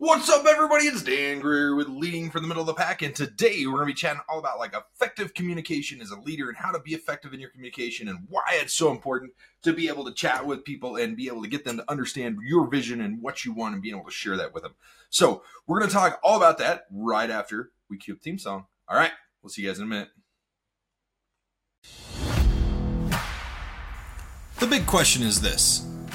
What's up, everybody? It's Dan Greer with Leading from the Middle of the Pack, and today we're to be chatting all about like effective communication as a leader and how to be effective in your communication and why it's so important to be able to chat with people and be able to get them to understand your vision and what you want and being able to share that with them. So we're to talk all about that right after we cue up theme song. All right, we'll see you guys in a minute. The big question is this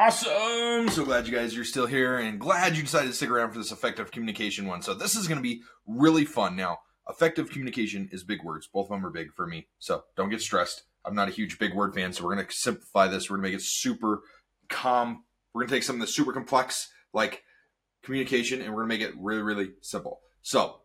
Awesome! So glad you guys are still here and glad you decided to stick around for this effective communication one. So, this is going to be really fun. Now, effective communication is big words. Both of them are big for me. So, don't get stressed. I'm not a huge big word fan. So, we're going to simplify this. We're going to make it super calm. We're going to take something that's super complex, like communication, and we're going to make it really, really simple. So,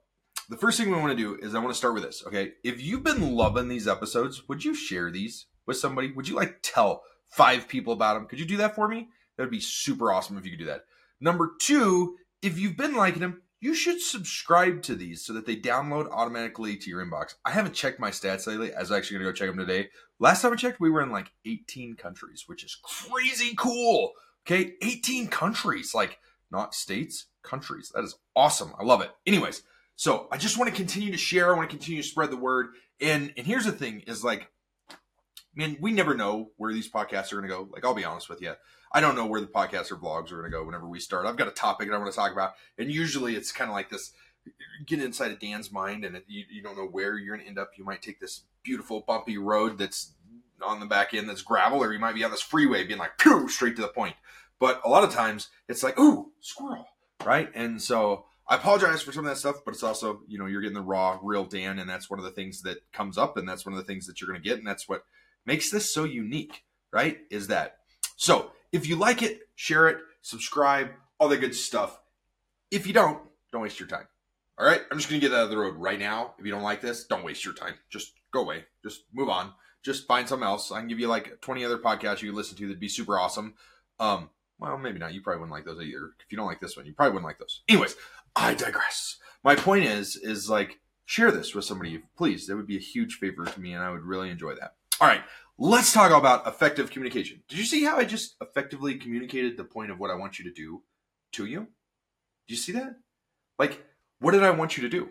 the first thing we want to do is I want to start with this. Okay. If you've been loving these episodes, would you share these with somebody? Would you like tell five people about them? Could you do that for me? That would be super awesome if you could do that. Number two, if you've been liking them, you should subscribe to these so that they download automatically to your inbox. I haven't checked my stats lately. I was actually going to go check them today. Last time I checked, we were in like 18 countries, which is crazy cool. Okay. 18 countries, like not states, countries. That is awesome. I love it. Anyways, so I just want to continue to share. I want to continue to spread the word. And and here's the thing: is like, man, we never know where these podcasts are going to go. Like, I'll be honest with you, I don't know where the podcasts or vlogs are going to go. Whenever we start, I've got a topic that I want to talk about, and usually it's kind of like this. Get inside of Dan's mind, and you, you don't know where you're going to end up. You might take this beautiful bumpy road that's on the back end that's gravel, or you might be on this freeway being like, pew, straight to the point. But a lot of times it's like, ooh, squirrel, right? And so I apologize for some of that stuff, but it's also, you know, you're getting the raw, real Dan, and that's one of the things that comes up, and that's one of the things that you're going to get, and that's what makes this so unique, right? Is that. So if you like it, share it, subscribe, all the good stuff. If you don't, don't waste your time. All right, I'm just to get out of the road right now. If you don't like this, don't waste your time. Just go away. Just move on. Just find something else. I can give you like 20 other podcasts you can listen to that'd be super awesome. Um, well, maybe not. You probably wouldn't like those either. If you don't like this one, you probably wouldn't like those. Anyways, I digress. My point is, is like share this with somebody, please. That would be a huge favor to me, and I would really enjoy that. All right, let's talk about effective communication. Did you see how I just effectively communicated the point of what I want you to do to you? Do you see that? Like, what did I want you to do?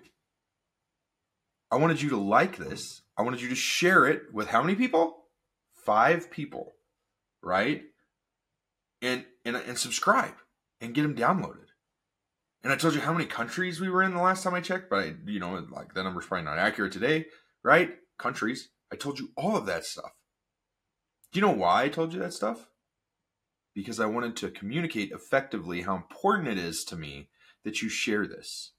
I wanted you to like this. I wanted you to share it with how many people? Five people, right? And and and subscribe and get them downloaded. And I told you how many countries we were in the last time I checked, but I, you know, like that number's probably not accurate today, right? Countries. I told you all of that stuff. Do you know why I told you that stuff? Because I wanted to communicate effectively how important it is to me that you share this.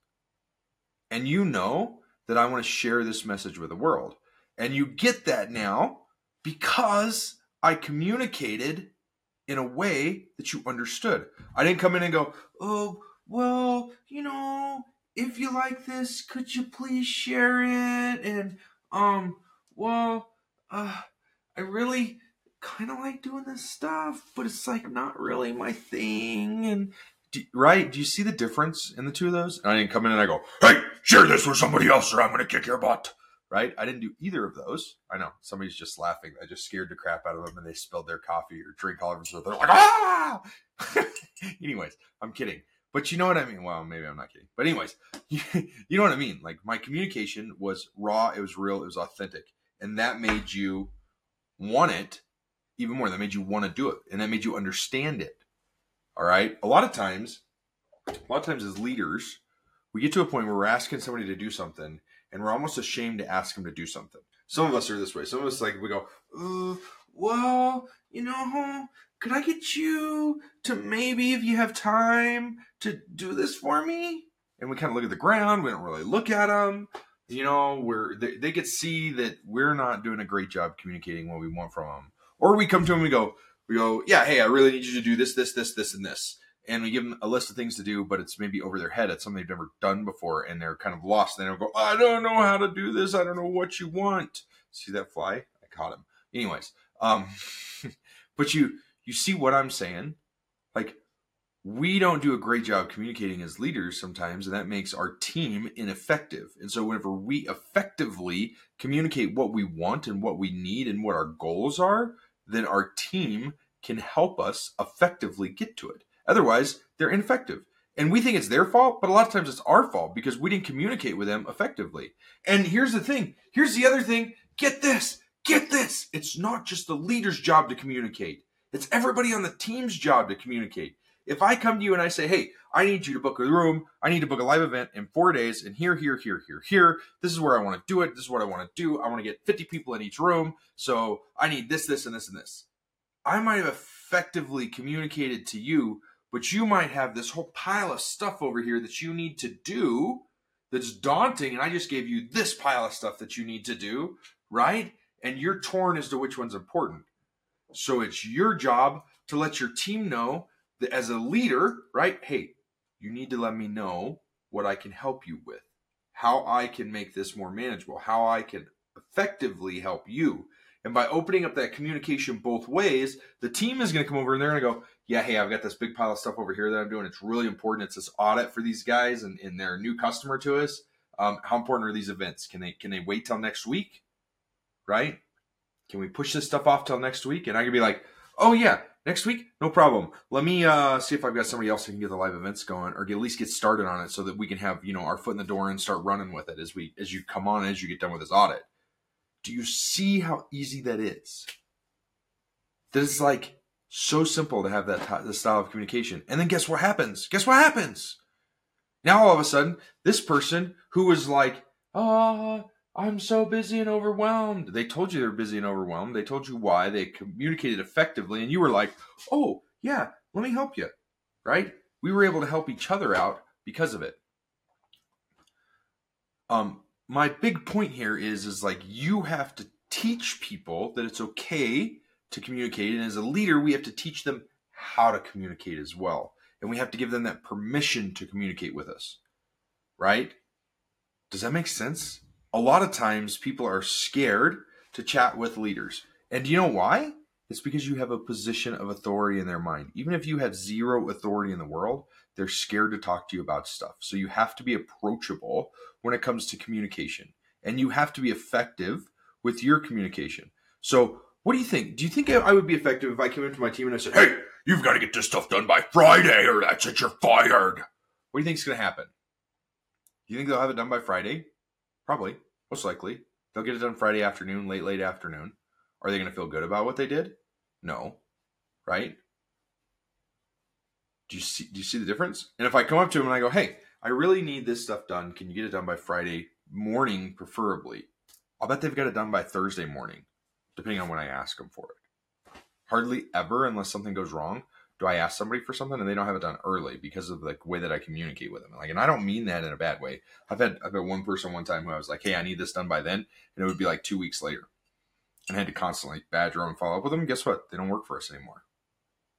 And you know that I want to share this message with the world. And you get that now because I communicated in a way that you understood. I didn't come in and go, oh, well, you know, if you like this, could you please share it? And, um, well, uh, I really kind of like doing this stuff, but it's like not really my thing. And, do, right? Do you see the difference in the two of those? And I didn't come in and I go, hey, share this with somebody else or I'm going to kick your butt. Right? I didn't do either of those. I know somebody's just laughing. I just scared the crap out of them and they spilled their coffee or drink all over themselves. They're like, ah! Anyways, I'm kidding. But you know what I mean? Well, maybe I'm not kidding. But anyways, you know what I mean? Like my communication was raw, it was real, it was authentic. And that made you want it even more. That made you want to do it. And that made you understand it. All right. A lot of times, a lot of times as leaders, we get to a point where we're asking somebody to do something and we're almost ashamed to ask them to do something. Some of us are this way. Some of us like we go, well, you know, could I get you to maybe, if you have time, to do this for me? And we kind of look at the ground. We don't really look at them. You know, we're they, they get see that we're not doing a great job communicating what we want from them. Or we come to them and we go, we go, yeah, hey, I really need you to do this, this, this, this, and this. And we give them a list of things to do, but it's maybe over their head. It's something they've never done before, and they're kind of lost. And they don't go, I don't know how to do this. I don't know what you want. See that fly? I caught him. Anyways, um, but you you see what I'm saying? Like we don't do a great job communicating as leaders sometimes, and that makes our team ineffective. And so, whenever we effectively communicate what we want and what we need and what our goals are, then our team can help us effectively get to it. Otherwise, they're ineffective. And we think it's their fault, but a lot of times it's our fault because we didn't communicate with them effectively. And here's the thing here's the other thing get this, get this. It's not just the leader's job to communicate, it's everybody on the team's job to communicate. If I come to you and I say, hey, I need you to book a room, I need to book a live event in four days, and here, here, here, here, here, this is where I want to do it, this is what I want to do. I want to get 50 people in each room, so I need this, this, and this, and this. I might have effectively communicated to you, but you might have this whole pile of stuff over here that you need to do that's daunting, and I just gave you this pile of stuff that you need to do, right? And you're torn as to which one's important. So it's your job to let your team know as a leader, right? Hey, you need to let me know what I can help you with, how I can make this more manageable, how I can effectively help you. And by opening up that communication both ways, the team is going to come over and they're going to go, yeah, hey, I've got this big pile of stuff over here that I'm doing. It's really important. It's this audit for these guys and, and they're a new customer to us. Um, how important are these events? Can they can they wait till next week? Right? Can we push this stuff off till next week? And I can be like, oh yeah, next week, no problem. Let me uh, see if I've got somebody else who can get the live events going, or at least get started on it, so that we can have you know our foot in the door and start running with it as we as you come on as you get done with this audit. Do you see how easy that is? This is like so simple to have that t- style of communication, and then guess what happens? Guess what happens? Now all of a sudden, this person who was like, ah. Oh, I'm so busy and overwhelmed. They told you they're busy and overwhelmed. They told you why. They communicated effectively, and you were like, oh, yeah, let me help you. Right? We were able to help each other out because of it. Um, my big point here is is like you have to teach people that it's okay to communicate, and as a leader, we have to teach them how to communicate as well. And we have to give them that permission to communicate with us. Right? Does that make sense? A lot of times people are scared to chat with leaders. And do you know why? It's because you have a position of authority in their mind. Even if you have zero authority in the world, they're scared to talk to you about stuff. So you have to be approachable when it comes to communication. And you have to be effective with your communication. So, what do you think? Do you think I would be effective if I came into my team and I said, "Hey, you've got to get this stuff done by Friday, or that's it, you're fired"? What do you think is going to happen? Do you think they'll have it done by Friday? Probably. Most likely. They'll get it done Friday afternoon, late, late afternoon. Are they going to feel good about what they did? No. Right? Do you see do you see the difference? And if I come up to them and I go, "Hey, I really need this stuff done. Can you get it done by Friday morning preferably?" I'll bet they've got it done by Thursday morning, depending on when I ask them for it. Hardly ever unless something goes wrong do I ask somebody for something and they don't have it done early because of the way that I communicate with them? Like, and I don't mean that in a bad way. I've had I've had one person one time who I was like, "Hey, I need this done by then," and it would be like two weeks later, and I had to constantly badger them and follow up with them. Guess what? They don't work for us anymore.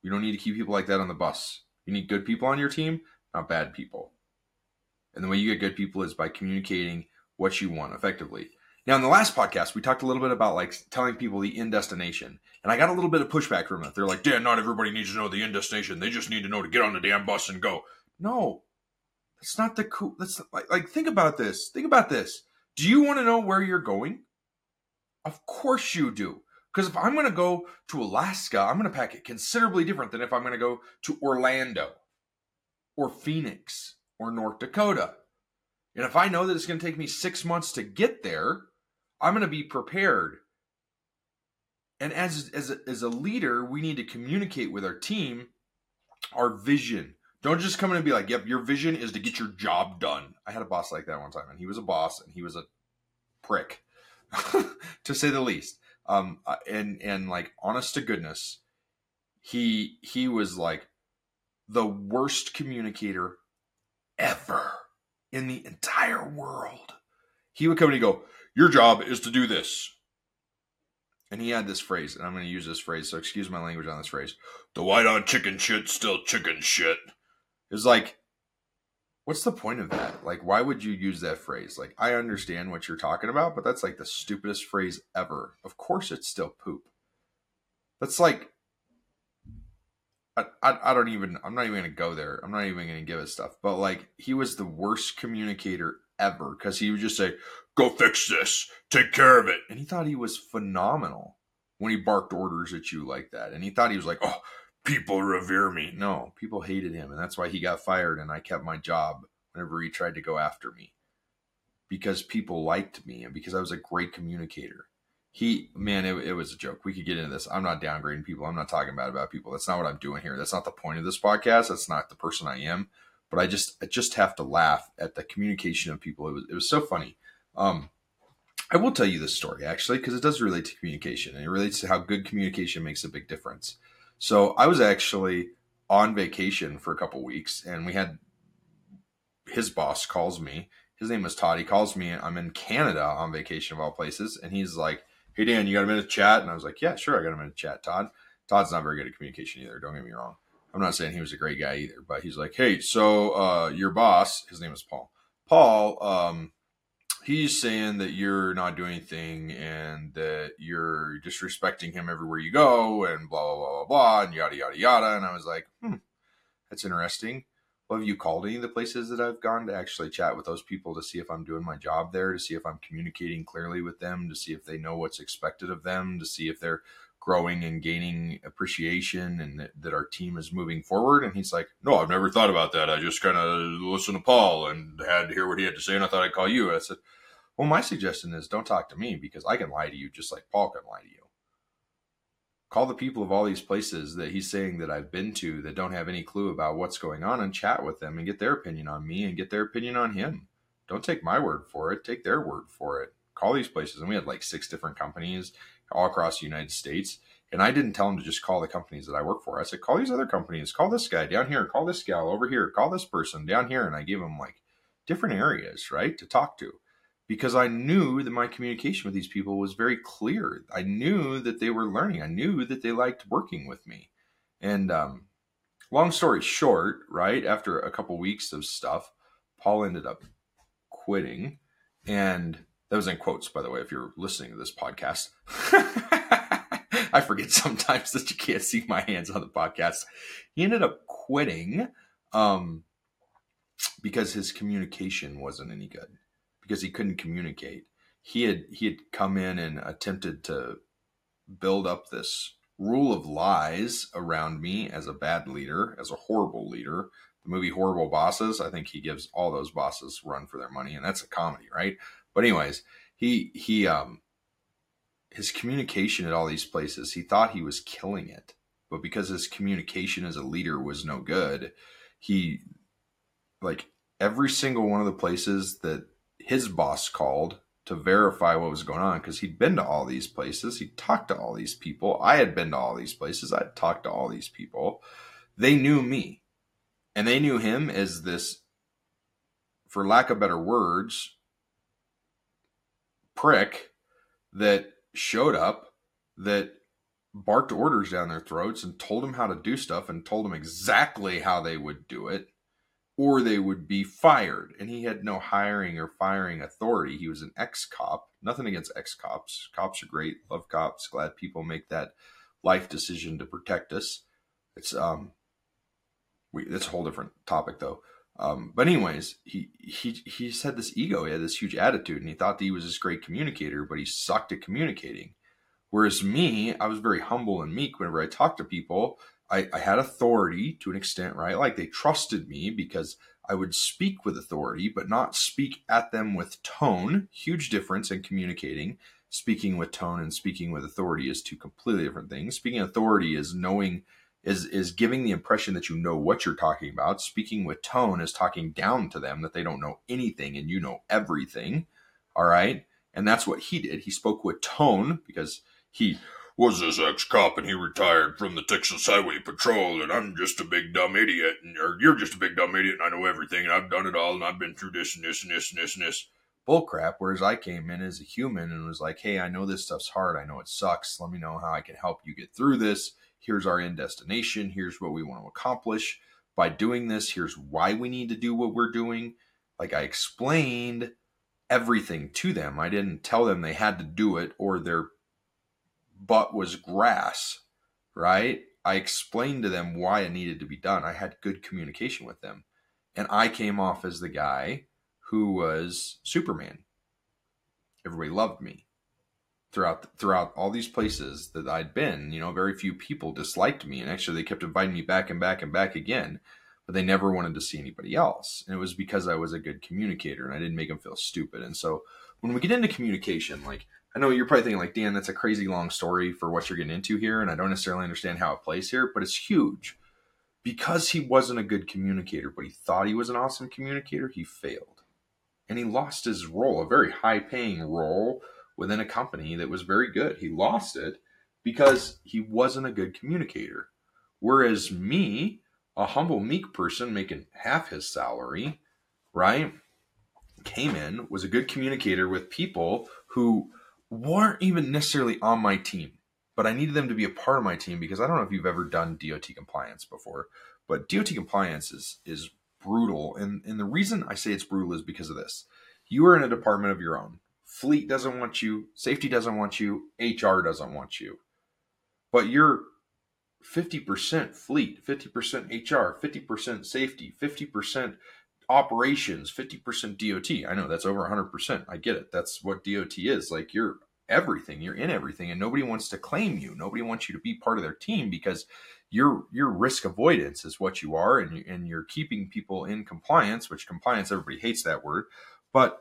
You don't need to keep people like that on the bus. You need good people on your team, not bad people. And the way you get good people is by communicating what you want effectively. Now, in the last podcast, we talked a little bit about like telling people the end destination, and I got a little bit of pushback from it. They're like, "Dan, not everybody needs to know the end destination. They just need to know to get on the damn bus and go." No, that's not the cool. That's like, like think about this. Think about this. Do you want to know where you're going? Of course you do. Because if I'm going to go to Alaska, I'm going to pack it considerably different than if I'm going to go to Orlando or Phoenix or North Dakota. And if I know that it's going to take me six months to get there, I'm going to be prepared. And as as a, as a leader, we need to communicate with our team our vision. Don't just come in and be like, "Yep, your vision is to get your job done." I had a boss like that one time, and he was a boss, and he was a prick, to say the least. Um, uh, and and like, honest to goodness, he he was like the worst communicator ever in the entire world. He would come and go, Your job is to do this. and he had this phrase, and I'm going to use this phrase, so excuse my language on this phrase. The white on chicken shit still chicken shit. It's like, what's the point of that? Like, why would you use that phrase? Like, I understand what you're talking about, but that's like the stupidest phrase ever. Of course, it's still poop. That's like, I, I, I don't even, I'm not even going to go there. I'm not even going to give it stuff. But like, he was the worst communicator ever because he would just say, go fix this, take care of it. And he thought he was phenomenal when he barked orders at you like that. And he thought he was like, oh, people revere me. No, people hated him. And that's why he got fired. And I kept my job whenever he tried to go after me because people liked me and because I was a great communicator. He, man, it, it was a joke. We could get into this. I'm not downgrading people. I'm not talking bad about people. That's not what I'm doing here. That's not the point of this podcast. That's not the person I am but I just I just have to laugh at the communication of people. It was it was so funny. Um, I will tell you this story actually because it does relate to communication and it relates to how good communication makes a big difference. So I was actually on vacation for a couple weeks and we had his boss calls me. His name is Todd. He calls me. I'm in Canada on vacation of all places, and he's like, "Hey Dan, you got a minute to chat?" And I was like, "Yeah, sure, I got a minute to chat." Todd. Todd's not very good at communication either. Don't get me wrong. I'm not saying he was a great guy either, but he's like, hey, so uh, your boss, his name is Paul. Paul, um, he's saying that you're not doing anything and that you're disrespecting him everywhere you go and blah, blah, blah, blah, blah, and yada, yada, yada. And I was like, hmm, that's interesting. Well, have you called any of the places that I've gone to actually chat with those people to see if I'm doing my job there, to see if I'm communicating clearly with them, to see if they know what's expected of them, to see if they're growing and gaining appreciation and that, that, our team is moving forward. And he's like, No, I've never thought about that. I just kind of listened to Paul and had to hear what he had to say. And I thought I'd call you. I said, Well, my suggestion is don't talk to me because I can lie to you just like Paul can lie to you. Call the people of all these places that he's saying that I've been to that don't have any clue about what's going on and chat with them and get their opinion on me and get their opinion on him. Don't take my word for it, take their word for it. Call these places. And we had like six different companies all across the United States. And I didn't tell him to just call the companies that I work for. I said, call these other companies, call this guy down here, call this gal over here, call this person down here. And I gave him like different areas, right, to talk to because I knew that my communication with these people was very clear. I knew that they were learning. I knew that they liked working with me. And um, long story short, right after a couple weeks of stuff, Paul ended up quitting, and that was in quotes, by the way, if you're listening to this podcast. I forget sometimes that you can't see my hands on the podcast. He ended up quitting um, because his communication wasn't any good, because he couldn't communicate. He had he had come in and attempted to build up this rule of lies around me as a bad leader, as a horrible leader. The movie Horrible Bosses, I think he gives all those bosses run for their money, and that's a comedy, right? But anyways, he he um his communication at all these places, he thought he was killing it. But because his communication as a leader was no good, he like every single one of the places that his boss called to verify what was going on because he'd been to all these places, he talked to all these people. I had been to all these places, I'd talked to all these people. They knew me. And they knew him as this, for lack of better words, prick that showed up that barked orders down their throats and told them how to do stuff and told them exactly how they would do it or they would be fired. And he had no hiring or firing authority. He was an ex-cop. Nothing against ex-cops. Cops are great. Love cops. Glad people make that life decision to protect us. It's um we that's a whole different topic though um, but anyways, he he he had this ego. He had this huge attitude, and he thought that he was this great communicator, but he sucked at communicating. Whereas me, I was very humble and meek whenever I talked to people. I, I had authority to an extent, right? Like they trusted me because I would speak with authority, but not speak at them with tone. Huge difference in communicating. Speaking with tone and speaking with authority is two completely different things. Speaking authority is knowing is is giving the impression that you know what you're talking about. Speaking with tone is talking down to them that they don't know anything and you know everything. All right? And that's what he did. He spoke with tone because he was this ex-cop and he retired from the Texas Highway Patrol and I'm just a big dumb idiot and you're just a big dumb idiot and I know everything and I've done it all and I've been through this and this and this and this and this. bullcrap. Whereas I came in as a human and was like, hey, I know this stuff's hard. I know it sucks. Let me know how I can help you get through this. Here's our end destination. Here's what we want to accomplish by doing this. Here's why we need to do what we're doing. Like I explained everything to them. I didn't tell them they had to do it or their butt was grass, right? I explained to them why it needed to be done. I had good communication with them. And I came off as the guy who was Superman. Everybody loved me throughout throughout all these places that I'd been. You know, very few people disliked me, and actually they kept inviting me back and back and back again. But they never wanted to see anybody else, and it was because I was a good communicator and I didn't make them feel stupid. And so when we get into communication, like I know you're probably thinking, like Dan, that's a crazy long story for what you're getting into here, and I don't necessarily understand how it plays here, but it's huge because he wasn't a good communicator, but he thought he was an awesome communicator. He failed and he lost his role, a very high paying role within a company that was very good. He lost it because he wasn't a good communicator. Whereas me, a humble, meek person making half his salary, right, came in, was a good communicator with people who weren't even necessarily on my team, but I needed them to be a part of my team because I don't know if you've ever done DOT compliance before, but DOT compliance is is brutal. And, and the reason I say it's brutal is because of this. You are in a department of your own. Fleet doesn't want you, safety doesn't want you, HR doesn't want you. But you're 50% fleet, 50% HR, 50% safety, 50% operations, 50% DOT. I know that's over 100%. I get it. That's what DOT is. Like you're everything, you're in everything, and nobody wants to claim you. Nobody wants you to be part of their team because your your risk avoidance is what you are and, you, and you're keeping people in compliance which compliance everybody hates that word but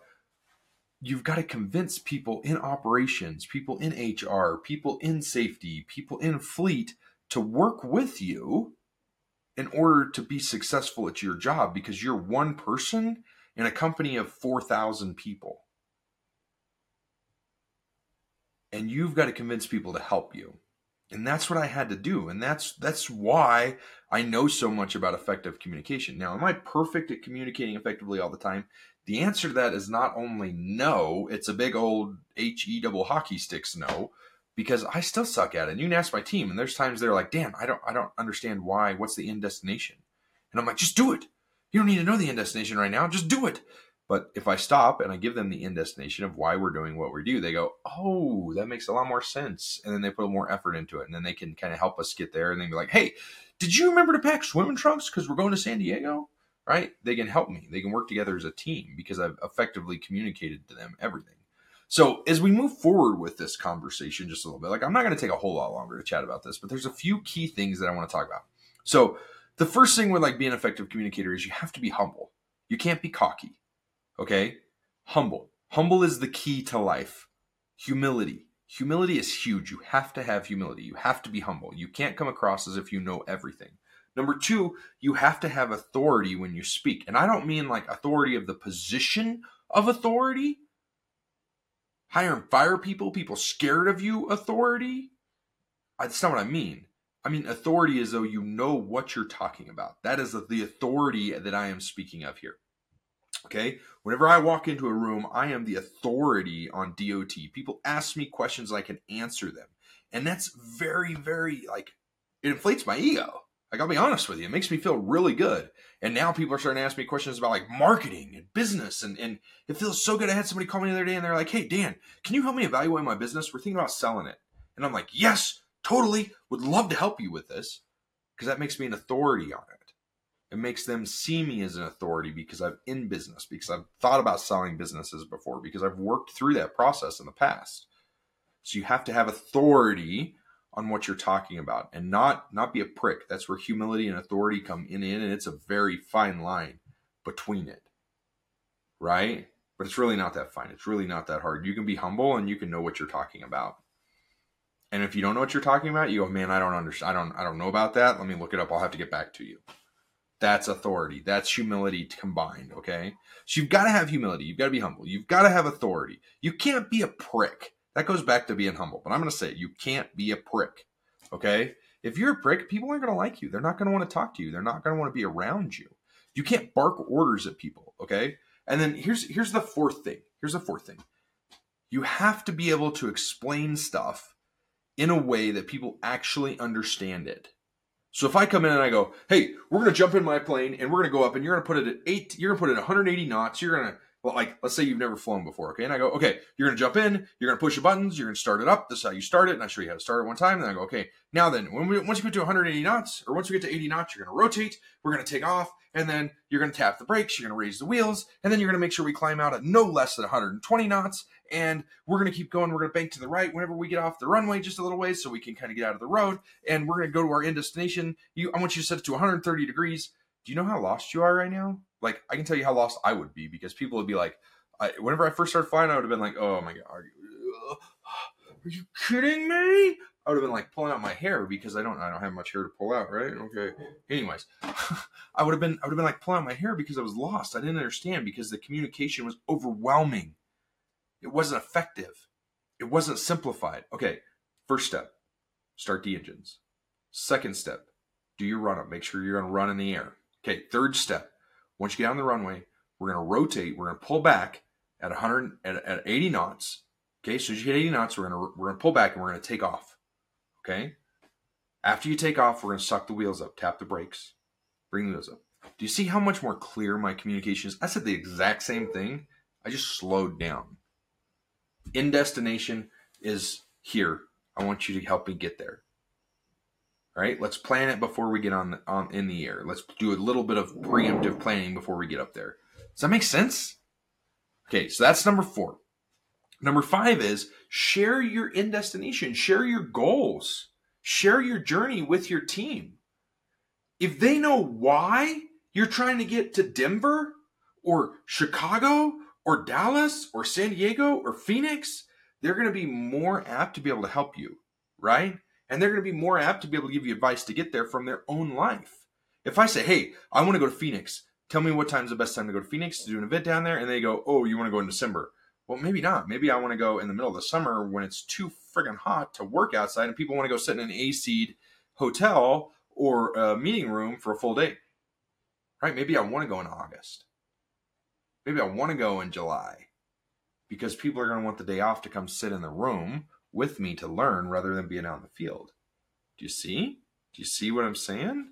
you've got to convince people in operations people in hr people in safety people in fleet to work with you in order to be successful at your job because you're one person in a company of 4000 people. And you've got to convince people to help you. And that's what i had to do. And that's that's why i know so much about effective communication. Now am i perfect at communicating effectively all the time the answer to that is not only no it's a big old he double hockey sticks no because i still suck at it. And you can ask my team and there's times they're like damn, i don't i don't understand why what's the end destination and i'm like just do it. You don't need to know the end destination right now. Just do it. But if I stop and I give them the end destination of why we're doing what we do, they go, "Oh, that makes a lot more sense," and then they put more effort into it, and then they can kind of help us get there. And then be like, "Hey, did you remember to pack swimming trunks because we're going to San Diego?" Right? They can help me. They can work together as a team because I've effectively communicated to them everything. So as we move forward with this conversation, just a little bit, like I'm not going to take a whole lot longer to chat about this, but there's a few key things that I want to talk about. So the first thing with like being an effective communicator is you have to be humble. You can't be cocky Okay? Humble. Humble is the key to life. Humility. Humility is huge. You have to have humility. You have to be humble. You can't come across as if you know everything. Number two, you have to have authority when you speak. And I don't mean like authority of the position of authority. Hire and fire people, people scared of you, authority. That's not what I mean. I mean, authority is though you know what you're talking about. That is the authority that I am speaking of here. Okay. Whenever I walk into a room, I am the authority on DOT. People ask me questions, I can answer them. And that's very, very like, it inflates my ego. Like, I'll be honest with you, it makes me feel really good. And now people are starting to ask me questions about like marketing and business. And, and it feels so good. I had somebody call me the other day and they're like, hey, Dan, can you help me evaluate my business? We're thinking about selling it. And I'm like, yes, totally. Would love to help you with this because that makes me an authority on it. It makes them see me as an authority because I'm in business, because I've thought about selling businesses before, because I've worked through that process in the past. So you have to have authority on what you're talking about and not not be a prick. That's where humility and authority come in, in and it's a very fine line between it. Right? But it's really not that fine. It's really not that hard. You can be humble and you can know what you're talking about. And if you don't know what you're talking about, you go, man, I don't understand. I don't I don't know about that. Let me look it up. I'll have to get back to you. That's authority. That's humility combined. Okay. So you've got to have humility. You've got to be humble. You've got to have authority. You can't be a prick. That goes back to being humble. But I'm going to say. You can't be a prick. Okay. If you're a prick, people aren't going to like you. They're not going to want to talk to you. They're not going to want to be around you. You can't bark orders at people. Okay. And then here's here's the fourth thing. here's the fourth thing you have to be able to explain stuff in a way that people actually understand it. So if I come in and I go, "Hey, we're going to jump in my plane and we're going to go up and you're going to put it at 8 you're going to put it at 180 knots. You're going to well, like let's say you've never flown before, okay? And I go, okay, you're gonna jump in, you're gonna push the buttons, you're gonna start it up. This is how you start it, and I show you how to start it one time. And I go, okay, now then, when we once you get to 180 knots, or once we get to 80 knots, you're gonna rotate, we're gonna take off, and then you're gonna tap the brakes, you're gonna raise the wheels, and then you're gonna make sure we climb out at no less than 120 knots, and we're gonna keep going. We're gonna bank to the right whenever we get off the runway just a little ways, so we can kind of get out of the road, and we're gonna go to our end destination. You, I want you to set it to 130 degrees. Do you know how lost you are right now? Like, I can tell you how lost I would be because people would be like I, whenever I first started flying, I would have been like, "Oh my god, are you, are you kidding me?" I would have been like pulling out my hair because I don't I don't have much hair to pull out, right? Okay. Anyways, I would have been I would have been like pulling out my hair because I was lost. I didn't understand because the communication was overwhelming. It wasn't effective. It wasn't simplified. Okay, first step, start the engines. Second step, do your run up. Make sure you're gonna run in the air. Okay, third step, once you get on the runway, we're gonna rotate, we're gonna pull back, at 100 at, at 80 knots. Okay, so as you hit 80 knots, we're gonna we're gonna pull back and we're gonna take off. Okay. After you take off, we're gonna suck the wheels up, tap the brakes, bring the wheels up. Do you see how much more clear my communication is? I said the exact same thing. I just slowed down. In destination is here. I want you to help me get there. Right, let's plan it before we get on on in the air. Let's do a little bit of preemptive planning before we get up there. Does that make sense? Okay, so that's number four. Number five is share your in destination, share your goals, share your journey with your team. If they know why you're trying to get to Denver or Chicago or Dallas or San Diego or Phoenix, they're going to be more apt to be able to help you, right? And they're going to be more apt to be able to give you advice to get there from their own life. If I say, hey, I want to go to Phoenix, tell me what time's the best time to go to Phoenix to do an event down there. And they go, oh, you want to go in December. Well, maybe not. Maybe I want to go in the middle of the summer when it's too friggin' hot to work outside and people want to go sit in an AC hotel or a meeting room for a full day. Right? Maybe I want to go in August. Maybe I want to go in July because people are going to want the day off to come sit in the room with me to learn rather than being out in the field. Do you see? Do you see what I'm saying?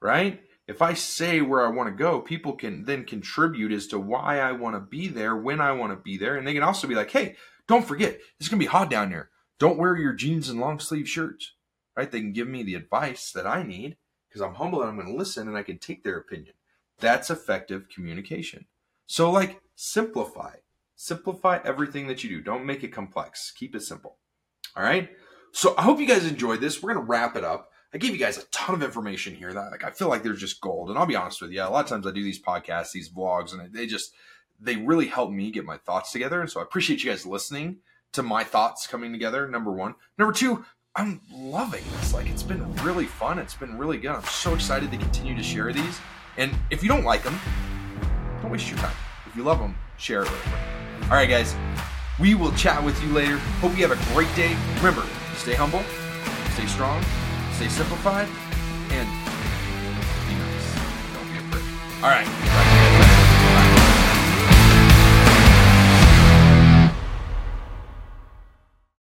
Right? if I say where I want to go, people can then contribute as to why I want to be there, when I want to be there. And they can also be like, hey, don't forget, it's going to be hot down here. Don't wear your jeans and long sleeve shirts, right? They can give me the advice that I need because I'm humble and I'm going to listen and I can take their opinion. That's effective communication. So, like, simplify. Simplify everything that you do. Don't make it complex. Keep it simple. All right. So, I hope you guys enjoyed this. We're going to wrap it up. I gave you guys a ton of information here that like I feel like there's just gold. And I'll be honest with you, a lot of times I do these podcasts, these vlogs, and they just they really help me get my thoughts together. And so I appreciate you guys listening to my thoughts coming together. Number one. Number two, I'm loving this. Like it's been really fun. It's been really good. I'm so excited to continue to share these. And if you don't like them, don't waste your time. If you love them, share it with them. All right, guys. We will chat with you later. Hope you have a great day. Remember, stay humble, stay strong, stay simplified, and be nice. Don't be a prick. All right.